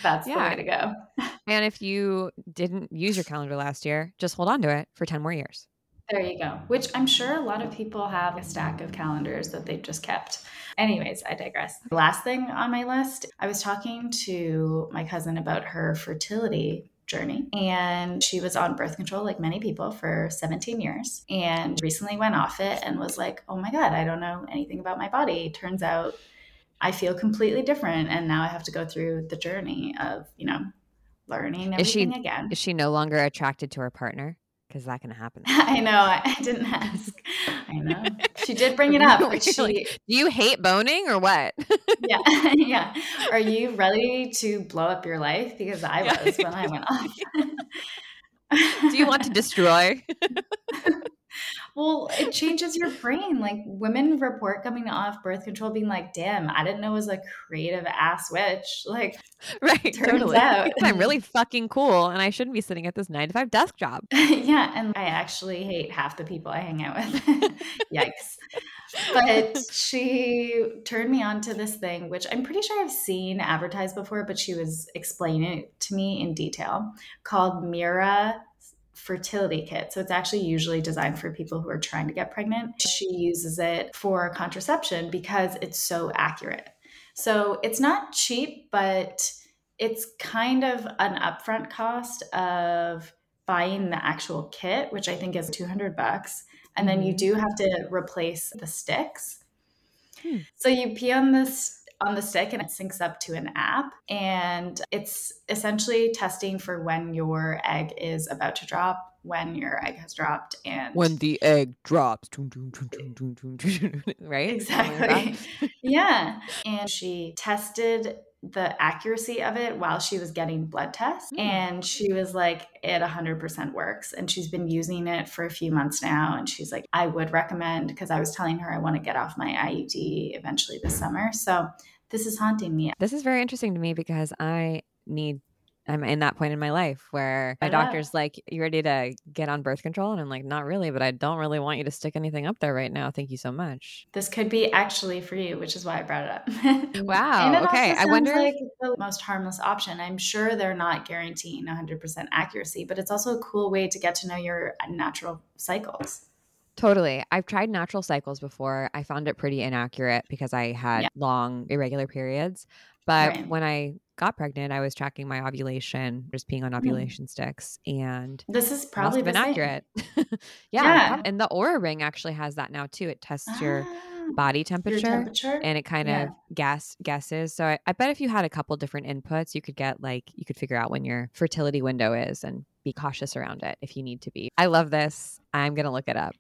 that's the way to go. And if you didn't use your calendar last year, just hold on to it for 10 more years. There you go. Which I'm sure a lot of people have a stack of calendars that they've just kept. Anyways, I digress. Last thing on my list, I was talking to my cousin about her fertility journey and she was on birth control like many people for 17 years and recently went off it and was like, "Oh my god, I don't know anything about my body." Turns out I feel completely different and now I have to go through the journey of, you know, learning Is she everything again. is she no longer attracted to her partner? Because that can happen. I know. I, didn't ask. I know. She did bring it up. She, like, Do you hate boning or what? yeah, yeah. Are you ready to blow up your life? Because I was when I went off. Do you want to destroy? Well, it changes your brain. Like women report coming off birth control being like, damn, I didn't know it was a creative ass witch. Like, right. Turns totally. out. I'm really fucking cool and I shouldn't be sitting at this nine to five desk job. yeah. And I actually hate half the people I hang out with. Yikes. But she turned me on to this thing, which I'm pretty sure I've seen advertised before, but she was explaining it to me in detail called Mira fertility kit. So it's actually usually designed for people who are trying to get pregnant. She uses it for contraception because it's so accurate. So it's not cheap, but it's kind of an upfront cost of buying the actual kit, which I think is 200 bucks. And then you Mhm. do have to replace the sticks. Hmm. So you pee on this on the stick and it syncs up to an app and it's essentially testing for when your egg is about to drop, when your egg has dropped and When the egg drops, right? Something like that? Exactly. yeah. And she tested the accuracy of it while she was getting blood tests. Hmm. And she was like, it 100% works. And she's been using it for a few months now. And she's like, I would recommend, because I was telling her I want to get off my IUD eventually this summer. So this is haunting me. This is very interesting to me because I need I'm in that point in my life where my oh, doctor's like, You ready to get on birth control? And I'm like, Not really, but I don't really want you to stick anything up there right now. Thank you so much. This could be actually for you, which is why I brought it up. Wow, it okay, I wonder- like the most harmless option. I'm sure they're not guaranteeing 100% accuracy, but it's also a cool way to get to know your natural cycles. Totally. I've tried natural cycles before. I found it pretty inaccurate because I had Yeah. long, irregular periods. But Right. when I got pregnant, I was tracking my ovulation, just peeing on Hmm. ovulation sticks, and This is probably been same. accurate. yeah, Yeah. and the Oura Ring actually has that now too. It tests your Ah, body your temperature. temperature. and it kind Yeah. of guess guesses. So I, I bet if you had a couple different inputs, you could get like you could figure out when your fertility window is and be cautious around it if you need to be. I love this. I'm gonna look it up.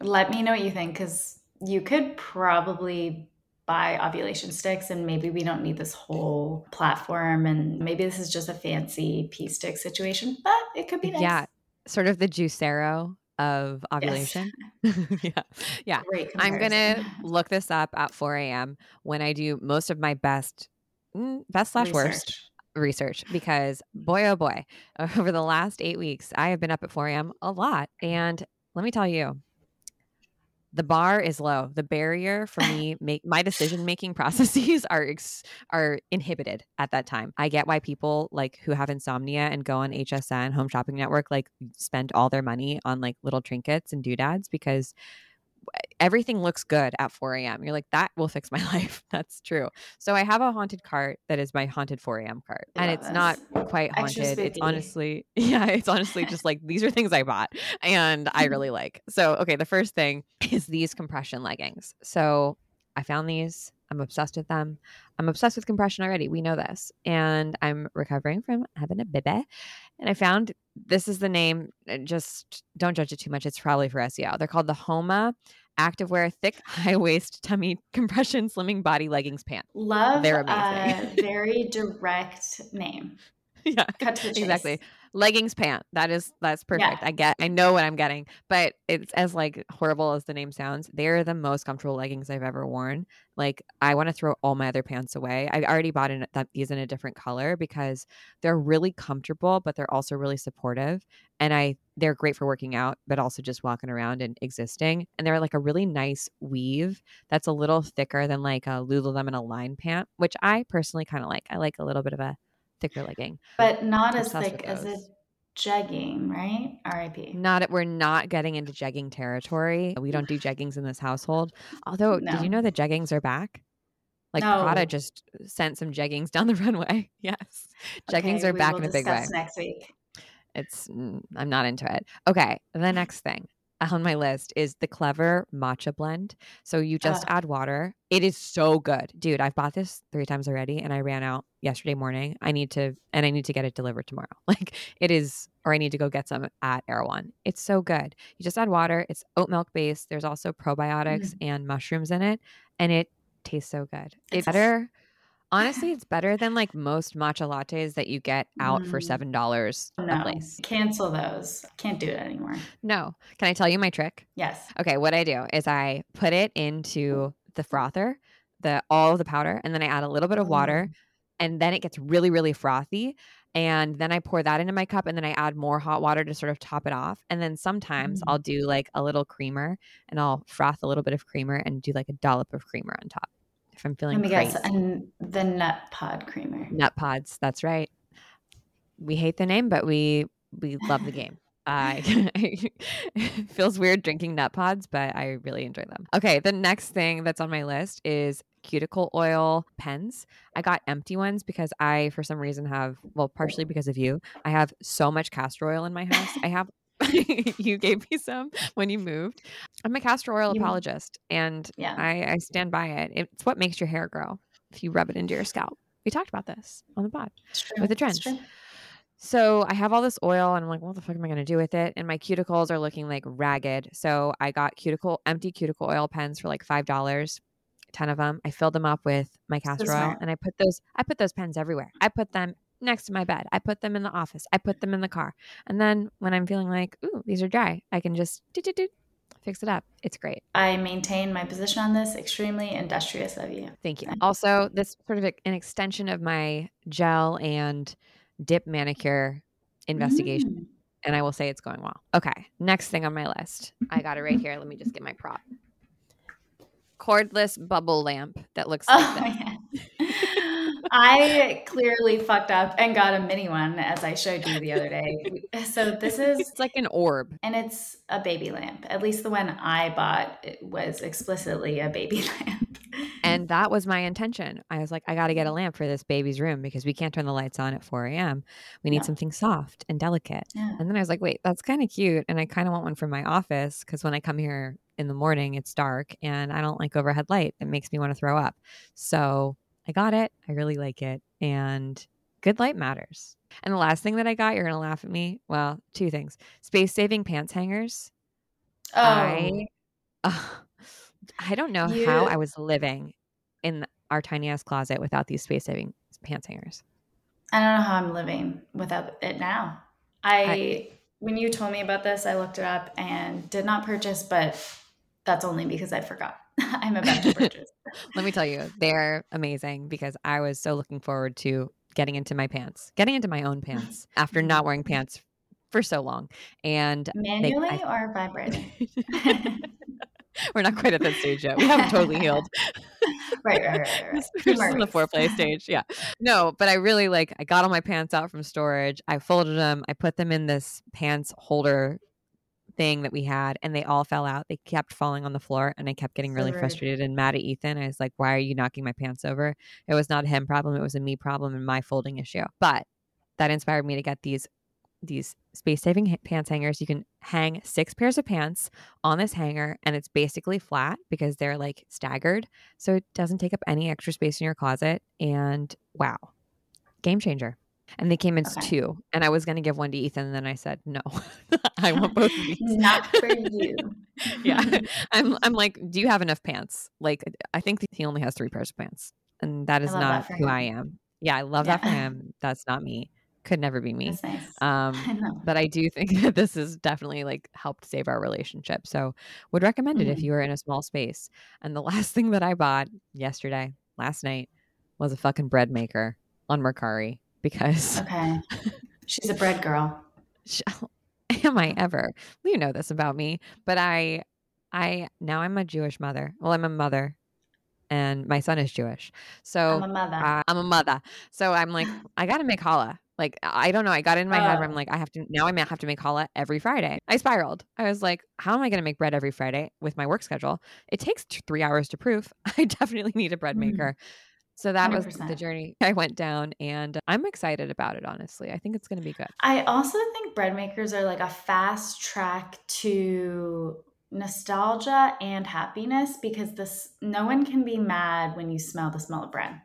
Let me know what you think because you could probably buy ovulation sticks and maybe we don't need this whole platform and maybe this is just a fancy pea stick situation, but it could be nice. Yeah, sort of the juicero of Yes. ovulation. yeah, yeah. Great. I'm gonna look this up at 4 a.m. when I do most of my best, mm, best slash worst Research. research because boy oh boy over the last eight weeks i have been up at 4 a.m a lot and let me tell you the bar is low. The barrier for me make my decision making processes are ex- are inhibited at that time. I get why people like who have insomnia and go on hsn home shopping network like spend all their money on like little trinkets and doodads because everything looks good at 4 a.m. You're like, that will fix my life. That's true. So I have a haunted cart that is my haunted 4 a.m. cart. I And it's not quite haunted. It's honestly, yeah, it's honestly just like these are things I bought and I really like. So, okay, the first thing is these compression leggings. So I found these. I'm obsessed with them. I'm obsessed with compression already. We know this. And I'm recovering from having a baby. And I found this is the name. Just don't judge it too much. It's probably for SEO. They're called the Homa Activewear Thick High Waist Tummy Compression Slimming Body Leggings pants. Love They're a amazing. very direct name. yeah, Cut to the chase. exactly. Leggings pant. That is that's Yeah. perfect. I get. I know what I'm getting. But it's as like horrible as the name sounds. They're the most comfortable leggings I've ever worn. Like I want to throw all my other pants away. I already bought in that these in a different color because they're really comfortable, but they're also really supportive. And I they're great for working out, but also just walking around and existing. And they're like a really nice weave that's a little thicker than like a Lululemon Align pant, which I personally kind of like. I like a little bit of a thicker legging. But not as thick as a jegging, right? RIP. Not we're not getting into jegging territory. We don't do jeggings in this household. Although, did you know that jeggings are back? Like No. Prada just sent some jeggings down the runway. Yes, jeggings Okay, are back in a big way. next week. It's mm, I'm not into it. Okay, the next thing on my list is the Clevr matcha blend. So you just Ugh. add water. It is so good. Dude, I've bought this 3 times already and I ran out yesterday morning. I need to and I need to get it delivered tomorrow. Like it is or I need to go get some at Erewhon. It's so good. You just add water. It's oat milk based. There's also probiotics mm. and mushrooms in it and it tastes so good. It's It's- better Honestly, it's better than like most matcha lattes that you get out for Mm. seven dollars a No, place. cancel those. Can't do it anymore. No. Can I tell you my trick? Yes. Okay, what I do is I put it into the frother, the all of the powder, and then I add a little bit of water, and then it gets really, really frothy. And then I pour that into my cup, and then I add more hot water to sort of top it off. And then sometimes Mm. I'll do like a little creamer, and I'll froth a little bit of creamer and do like a dollop of creamer on top. If I'm feeling Let me crazy. guess. And the nut pod creamer. Nut pods. That's right. We hate the name, but we we love the game. Uh, it feels weird drinking nut pods, but I really enjoy them. Okay, the next thing that's on my list is cuticle oil pens. I got empty ones because I, for some reason, have, well, partially because of you, I have so much castor oil in my house. I have. you gave me some when you moved. I'm a castor oil You- apologist and Yeah. I, I stand by it. It's what makes your hair grow if you rub it into your scalp. We talked about this on the pod. With the trends. So I have all this oil and I'm like, what the fuck am I going to do with it? And my cuticles are looking like ragged. So I got cuticle, empty cuticle oil pens for like $5, 10 of them. I filled them up with my castor oil and I put those, I put those pens everywhere. I put them next to my bed. I put them in the office. I put them in the car. And then when I'm feeling like, ooh, these are dry, I can just fix it up. It's great. I maintain my position on this. Extremely industrious of you. Thank you. Also, this sort of an extension of my gel and dip manicure investigation. Mm. and I will say it's going well. Okay, next thing on my list. I got it right here. Let me just get my prop. Cordless bubble lamp that looks like Oh, this. yeah. I clearly fucked up and got a mini one as I showed you the other day. So this is It's like an orb. and it's a baby lamp. At least the one I bought was explicitly a baby lamp. And that was my intention. I was like, I got to get a lamp for this baby's room because we can't turn the lights on at 4 a.m. We need No. something soft and delicate. Yeah. And then I was like, wait, that's kind of cute. And I kind of want one for my office because when I come here in the morning, it's dark and I don't like overhead light. It makes me want to throw up. So I got it. I really like it. And good light matters. And the last thing that I got, you're going to laugh at me. Well, two things space saving pants hangers. Oh, I, I don't know how I was living in our tiny ass closet without these space saving pants hangers. I don't know how I'm living without it now. I, when you told me about this, I looked it up and did not purchase, but that's only because I forgot. I'm about to purchase. Let me tell you, they're amazing because I was so looking forward to getting into my pants, getting into my own pants after not wearing pants for so long. And they- Manually I- or vibrating? we're not quite at that stage yet. We haven't totally healed. right, right, right, right. We're just in the foreplay stage. Yeah. No, but I really like, I got all my pants out from storage. I folded them. I put them in this pants holder thing that we had and they all fell out. They kept falling on the floor and I kept getting really frustrated and mad at Ethan. I was like, why are you knocking my pants over? It was not a him problem. It was a me problem and my folding issue. But that inspired me to get these these space saving pants hangers. You can hang six pairs of pants on this hanger and it's basically flat because they're like staggered. So it doesn't take up any extra space in your closet. And wow, game changer. And they came in Okay. two. And I was going to give one to Ethan. And then I said, no, I want both of these. Not for you. yeah. I'm, I'm like, do you have enough pants? Like, I think he only has three pairs of pants. And that is love that not who him. I am. Yeah, I love that for him. That's not me. Could never be me. Nice. Um, I but I do think that this has definitely like helped save our relationship. So would recommend it if Mhm. you were in a small space. And the last thing that I bought yesterday, last night, was a fucking bread maker on Mercari because Okay. She's a bread girl. am I ever? You know this about me, but I, I now I'm a Jewish mother. Well, I'm a mother, and my son is Jewish. So I'm a mother. uh, I'm a mother. So I'm like, I got to make challah. Like, I don't know. I got in my head where I'm Oh. like, I have to, now I have to make challah every Friday. I spiraled. I was like, how am I going to make bread every Friday with my work schedule? It takes t- three hours to proof. I definitely need a bread Mm. maker. So that was the journey I went down, and I'm excited about it, honestly. I think it's going to be good. I also think bread makers are like a fast track to nostalgia and happiness because this no one can be mad when you smell the smell of bread.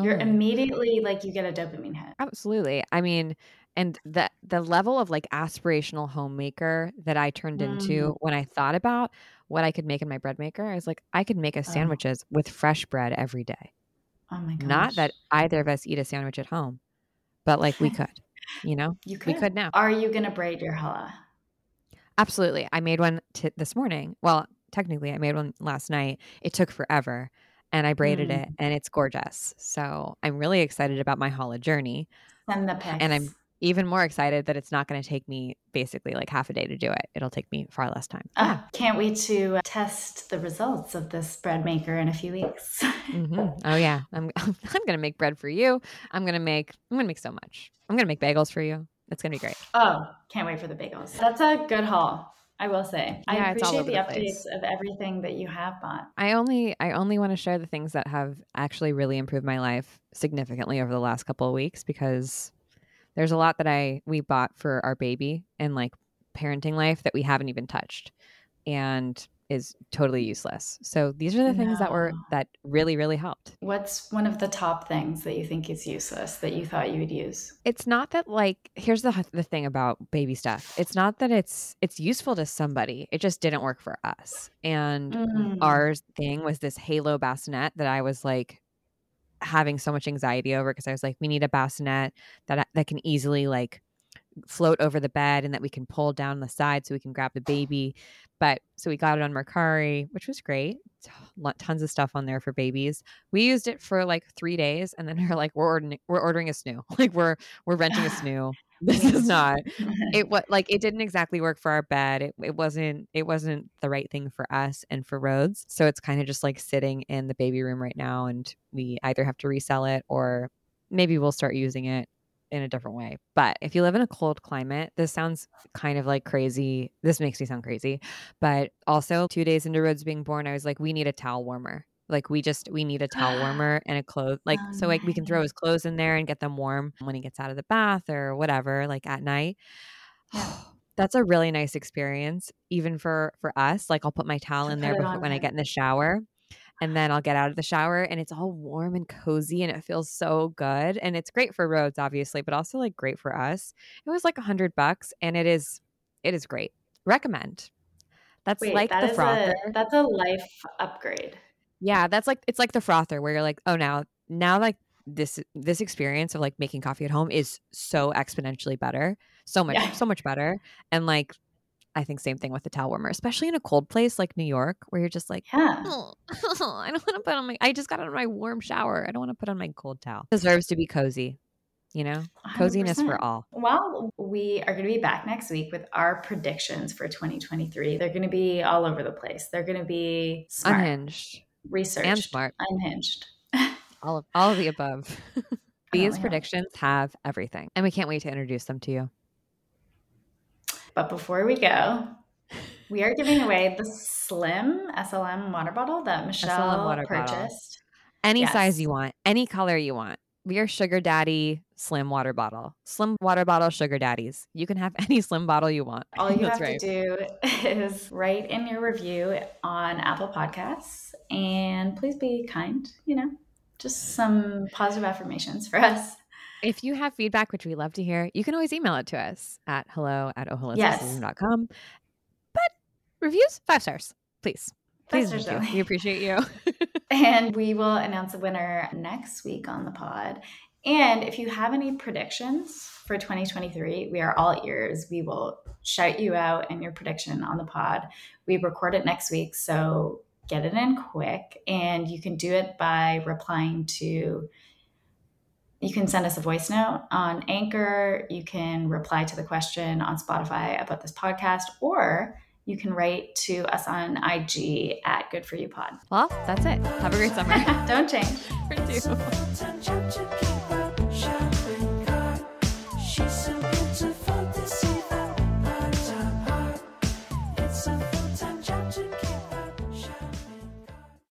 You're immediately like you get a dopamine hit. Absolutely. I mean, and the the level of like aspirational homemaker that I turned into Mm. when I thought about what I could make in my bread maker, I was like, I could make us Oh. sandwiches with fresh bread every day. Oh my gosh. Not that either of us eat a sandwich at home, but like we could, you know, you could. we could now. Are you gonna braid your challah? Absolutely. I made one t- this morning. Well, technically, I made one last night. It took forever and I braided Mm. it and it's gorgeous. So I'm really excited about my challah journey. Send the pics. And I'm even more excited that it's not going to take me basically like half a day to do it. It'll take me far less time. Ah, can't wait to test the results of this bread maker in a few weeks. hmm Oh yeah, I'm I'm going to make bread for you. I'm going to make I'm going to make so much. I'm going to make bagels for you. It's going to be great. oh, can't wait for the bagels. That's a good haul. I will say. I Yeah, it's all appreciate the the updates of everything that you have bought. I only I only want to share the things that have actually really improved my life significantly over the last couple of weeks because there's a lot that I we bought for our baby and like parenting life that we haven't even touched and is totally useless. So these are the things that were that really really helped. What's one of the top things that you think is useless that you thought you would use? It's not that like here's the the thing about baby stuff. It's not that it's it's useful to somebody. It just didn't work for us. And Mm. our thing was this halo bassinet that I was like having so much anxiety over because I was like, we need a bassinet that that can easily like float over the bed and that we can pull down the side so we can grab the baby. But so we got it on Mercari, which was great. Tons of stuff on there for babies. We used it for like three days, and then we are like, we're ordering, we're ordering a snoo. Like we're we're renting a snoo. This is not. It what like it didn't exactly work for our bed. It, it wasn't it wasn't the right thing for us and for rhodes. So it's kind of just like sitting in the baby room right now and we either have to resell it or maybe we'll start using it in a different way. But if you live in a cold climate this sounds kind of like crazy. This makes me sound crazy. But also two days into rhodes being born i was like we need a towel warmer like we just we need a towel warmer and a clothes like Oh, so like we can throw his clothes in there and get them warm when he gets out of the bath or whatever like at night. That's a really nice experience even for for us like i'll put my towel in there before, when i get in the shower and then i'll get out of the shower and it's all warm and cozy and it feels so good and it's great for Rhodes obviously but also like great for us. It was like a hundred bucks and it is it is great. Recommend. That's Wait, like that the frother a that's a life upgrade. Yeah, that's like it's like the frother where you're like, oh now now like this this experience of like making coffee at home is so exponentially better. So much Yeah. so much better. And like I think same thing with the towel warmer, especially in a cold place like New York where you're just like, Yeah. oh, I don't want to put on my I just got out of my warm shower. I don't want to put on my cold towel. deserves to be cozy, you know? Coziness for 100%. all. Well, we are going to be back next week with our predictions for 2023. They're going to be all over the place. They're going to be smart, Unhinged researched, and smart. unhinged. All of all of the above. These yeah. predictions have everything. And we can't wait to introduce them to you. But before we go, we are giving away the Slim SLM water bottle that Michelle water bottle. purchased. any size you want, any color you want. We are Sugar Daddy Slim Water Bottle. Slim Water Bottle Sugar Daddies. You can have any slim bottle you want. All you have right. to do is write in your review on Apple Podcasts and please be kind, you know, just some positive affirmations for us. If you have feedback, which we love to hear, you can always email it to us at hello at oholisticism.com. But reviews, five stars, please. Please, stars thank you. we appreciate you. And we will announce the winner next week on the pod. And if you have any predictions for 2023, we are all ears. We will shout you out and your prediction on the pod. We record it next week, so get it in quick. And you can do it by replying to, you can send us a voice note on Anchor. You can reply to the question on Spotify about this podcast, or you can write to us on IG at Good For You Pod. well, that's it. Have a great summer. Don't change. For two.